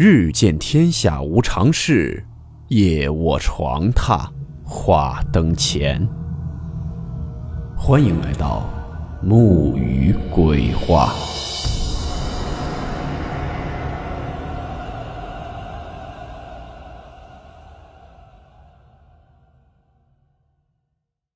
日见天下无常事，夜卧床榻话灯前。欢迎来到木鱼鬼话。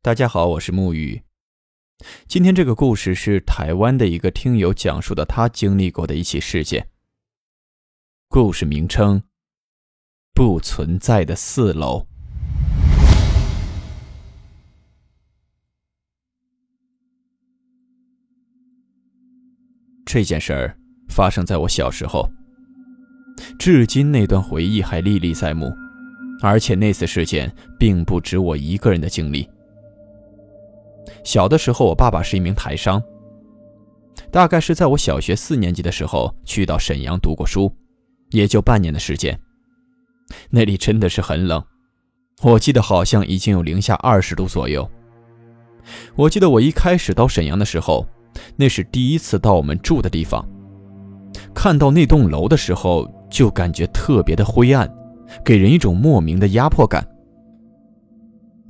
大家好，我是木鱼。今天这个故事是台湾的一个听友讲述的，他经历过的一起事件。故事名称：不存在的四楼。这件事儿发生在我小时候，至今那段回忆还历历在目，而且那次事件并不止我一个人的经历。小的时候，我爸爸是一名台商。大概是在我小学四年级的时候，去到沈阳读过书，也就半年的时间。那里真的是很冷，我记得好像已经有零下二十度左右。我记得我一开始到沈阳的时候，那是第一次到我们住的地方，看到那栋楼的时候，就感觉特别的灰暗，给人一种莫名的压迫感。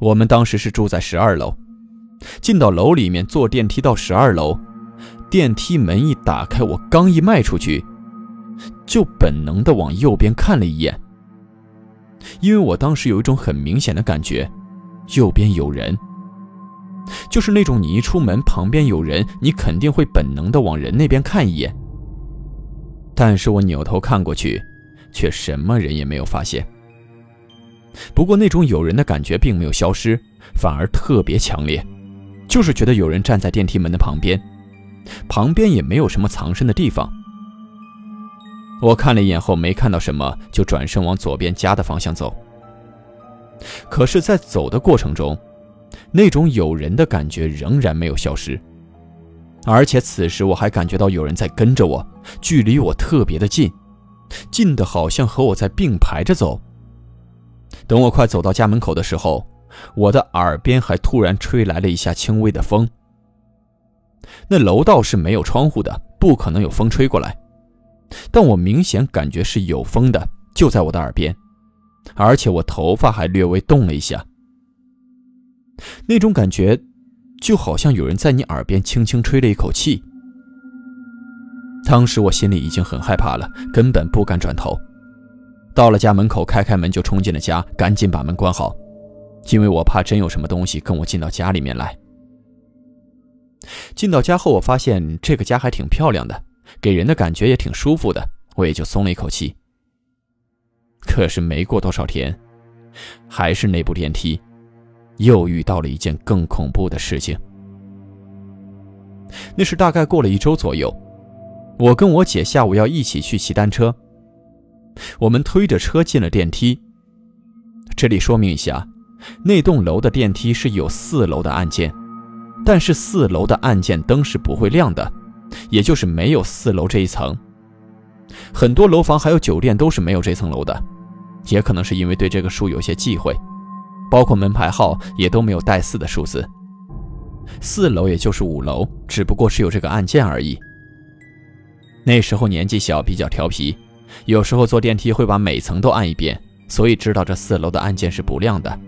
我们当时是住在十二楼。进到楼里面，坐电梯到十二楼，电梯门一打开，我刚一迈出去，就本能的往右边看了一眼，因为我当时有一种很明显的感觉，右边有人，就是那种你一出门旁边有人，你肯定会本能的往人那边看一眼。但是我扭头看过去，却什么人也没有发现。不过那种有人的感觉并没有消失，反而特别强烈。就是觉得有人站在电梯门的旁边，旁边也没有什么藏身的地方。我看了一眼后没看到什么，就转身往左边家的方向走。可是，在走的过程中，那种有人的感觉仍然没有消失，而且此时我还感觉到有人在跟着我，距离我特别的近，近的好像和我在并排着走。等我快走到家门口的时候。我的耳边还突然吹来了一下轻微的风。那楼道是没有窗户的，不可能有风吹过来，但我明显感觉是有风的，就在我的耳边，而且我头发还略微动了一下。那种感觉，就好像有人在你耳边轻轻吹了一口气。当时我心里已经很害怕了，根本不敢转头。到了家门口，开开门就冲进了家，赶紧把门关好。因为我怕真有什么东西跟我进到家里面来。进到家后，我发现这个家还挺漂亮的，给人的感觉也挺舒服的，我也就松了一口气。可是没过多少天，还是那部电梯，又遇到了一件更恐怖的事情。那是大概过了一周左右，我跟我姐下午要一起去骑单车，我们推着车进了电梯。这里说明一下。那栋楼的电梯是有四楼的按键，但是四楼的按键灯是不会亮的，也就是没有四楼这一层。很多楼房还有酒店都是没有这层楼的，也可能是因为对这个数有些忌讳，包括门牌号也都没有带四的数字。四楼也就是五楼，只不过是有这个按键而已。那时候年纪小，比较调皮，有时候坐电梯会把每层都按一遍，所以知道这四楼的按键是不亮的。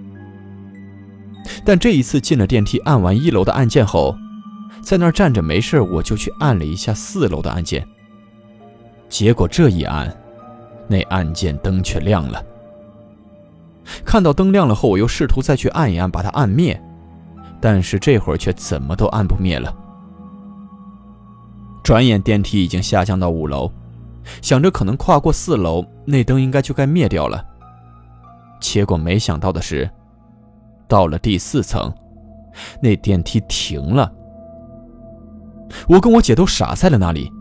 但这一次进了电梯，按完一楼的按键后，在那儿站着没事，我就去按了一下四楼的按键。结果这一按，那按键灯却亮了。看到灯亮了后，我又试图再去按一按，把它按灭，但是这会儿却怎么都按不灭了。转眼电梯已经下降到五楼，想着可能跨过四楼，那灯应该就该灭掉了。结果没想到的是。到了第四层，那电梯停了。我跟我姐都傻在了那里，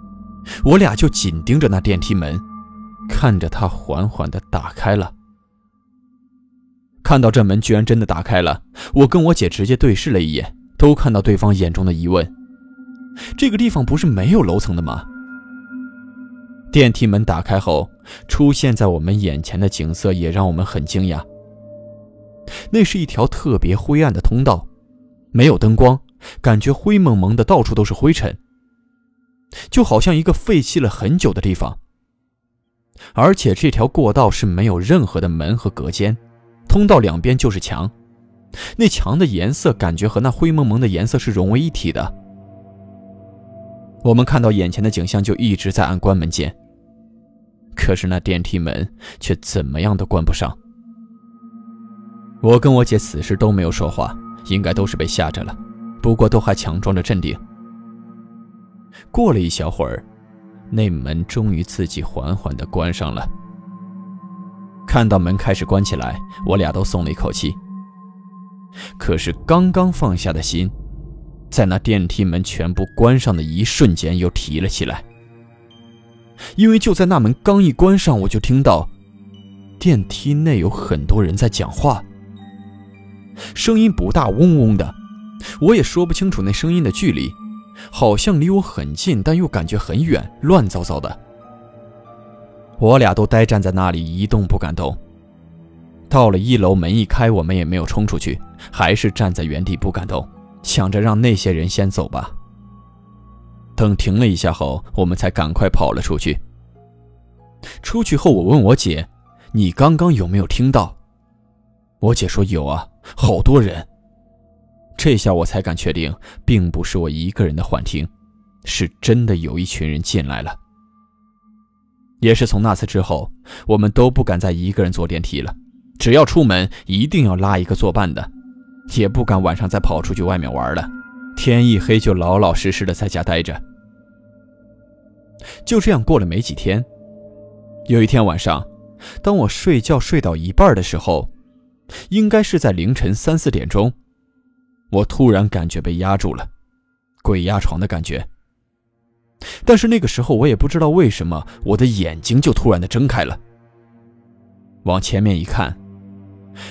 我俩就紧盯着那电梯门，看着它缓缓地打开了。看到这门居然真的打开了，我跟我姐直接对视了一眼，都看到对方眼中的疑问：这个地方不是没有楼层的吗？电梯门打开后，出现在我们眼前的景色也让我们很惊讶。那是一条特别灰暗的通道，没有灯光，感觉灰蒙蒙的，到处都是灰尘，就好像一个废弃了很久的地方。而且这条过道是没有任何的门和隔间，通道两边就是墙，那墙的颜色感觉和那灰蒙蒙的颜色是融为一体的。我们看到眼前的景象，就一直在按关门键，可是那电梯门却怎么样都关不上。我跟我姐此时都没有说话，应该都是被吓着了，不过都还强装着镇定。过了一小会儿，那门终于自己缓缓地关上了。看到门开始关起来，我俩都松了一口气。可是刚刚放下的心。在那电梯门全部关上的一瞬间，又提了起来。因为就在那门刚一关上，我就听到电梯内有很多人在讲话，声音不大，嗡嗡的，我也说不清楚那声音的距离，好像离我很近，但又感觉很远，乱糟糟的。我俩都呆站在那里，一动不敢动。到了一楼，门一开，我们也没有冲出去，还是站在原地不敢动。想着让那些人先走吧。等停了一下后，我们才赶快跑了出去。出去后，我问我姐：“你刚刚有没有听到？”我姐说：“有啊，好多人。”这下我才敢确定，并不是我一个人的幻听，是真的有一群人进来了。也是从那次之后，我们都不敢再一个人坐电梯了，只要出门，一定要拉一个作伴的。也不敢晚上再跑出去外面玩了，天一黑就老老实实的在家待着。就这样过了没几天，有一天晚上，当我睡觉睡到一半的时候，应该是在凌晨三四点钟，我突然感觉被压住了，鬼压床的感觉。但是那个时候我也不知道为什么，我的眼睛就突然的睁开了，往前面一看。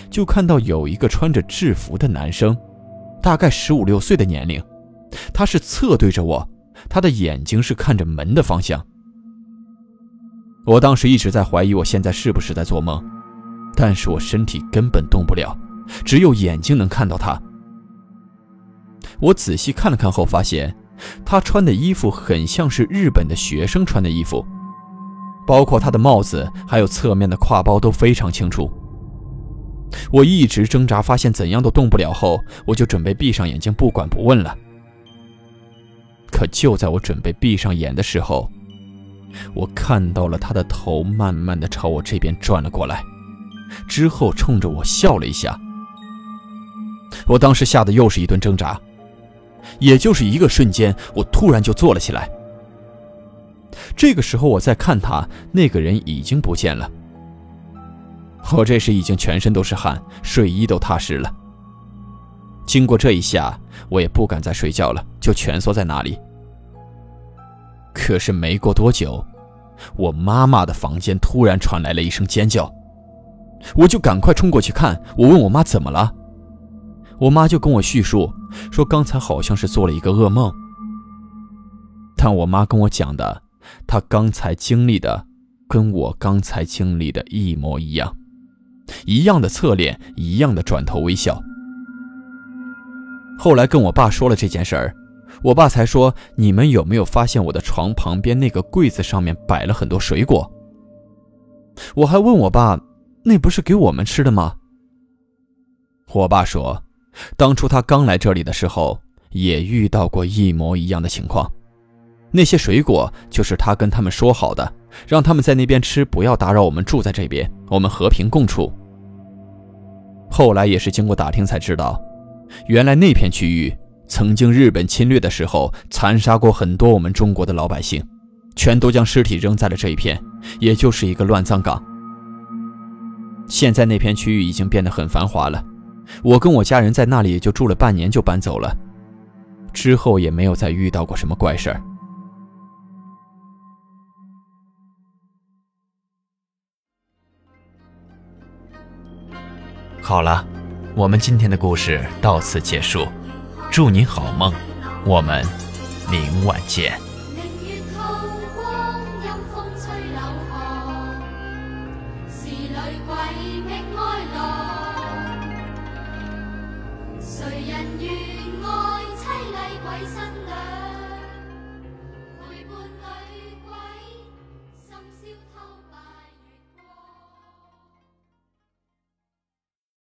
就看到有一个穿着制服的男生，大概十五六岁的年龄，他是侧对着我，他的眼睛是看着门的方向。我当时一直在怀疑我现在是不是在做梦，但是我身体根本动不了，只有眼睛能看到他。我仔细看了看后发现，他穿的衣服很像是日本的学生穿的衣服，包括他的帽子还有侧面的挎包都非常清楚。我一直挣扎，发现怎样都动不了后，我就准备闭上眼睛，不管不问了。可就在我准备闭上眼的时候，我看到了他的头慢慢的朝我这边转了过来，之后冲着我笑了一下。我当时吓得又是一顿挣扎，也就是一个瞬间，我突然就坐了起来。这个时候我再看他，那个人已经不见了。我这时已经全身都是汗，睡衣都踏湿了。经过这一下，我也不敢再睡觉了，就蜷缩在那里。可是没过多久，我妈妈的房间突然传来了一声尖叫，我就赶快冲过去看。我问我妈怎么了，我妈就跟我叙述说，刚才好像是做了一个噩梦。但我妈跟我讲的，她刚才经历的，跟我刚才经历的一模一样。一样的侧脸，一样的转头微笑。后来跟我爸说了这件事儿，我爸才说：“你们有没有发现我的床旁边那个柜子上面摆了很多水果？”我还问我爸：“那不是给我们吃的吗？”我爸说：“当初他刚来这里的时候，也遇到过一模一样的情况。那些水果就是他跟他们说好的，让他们在那边吃，不要打扰我们住在这边，我们和平共处。”后来也是经过打听才知道，原来那片区域曾经日本侵略的时候残杀过很多我们中国的老百姓，全都将尸体扔在了这一片，也就是一个乱葬岗。现在那片区域已经变得很繁华了，我跟我家人在那里就住了半年就搬走了。之后也没有再遇到过什么怪事儿。好了我们今天的故事到此结束。祝你好梦我们明晚见。人愿爱，凄厉鬼神。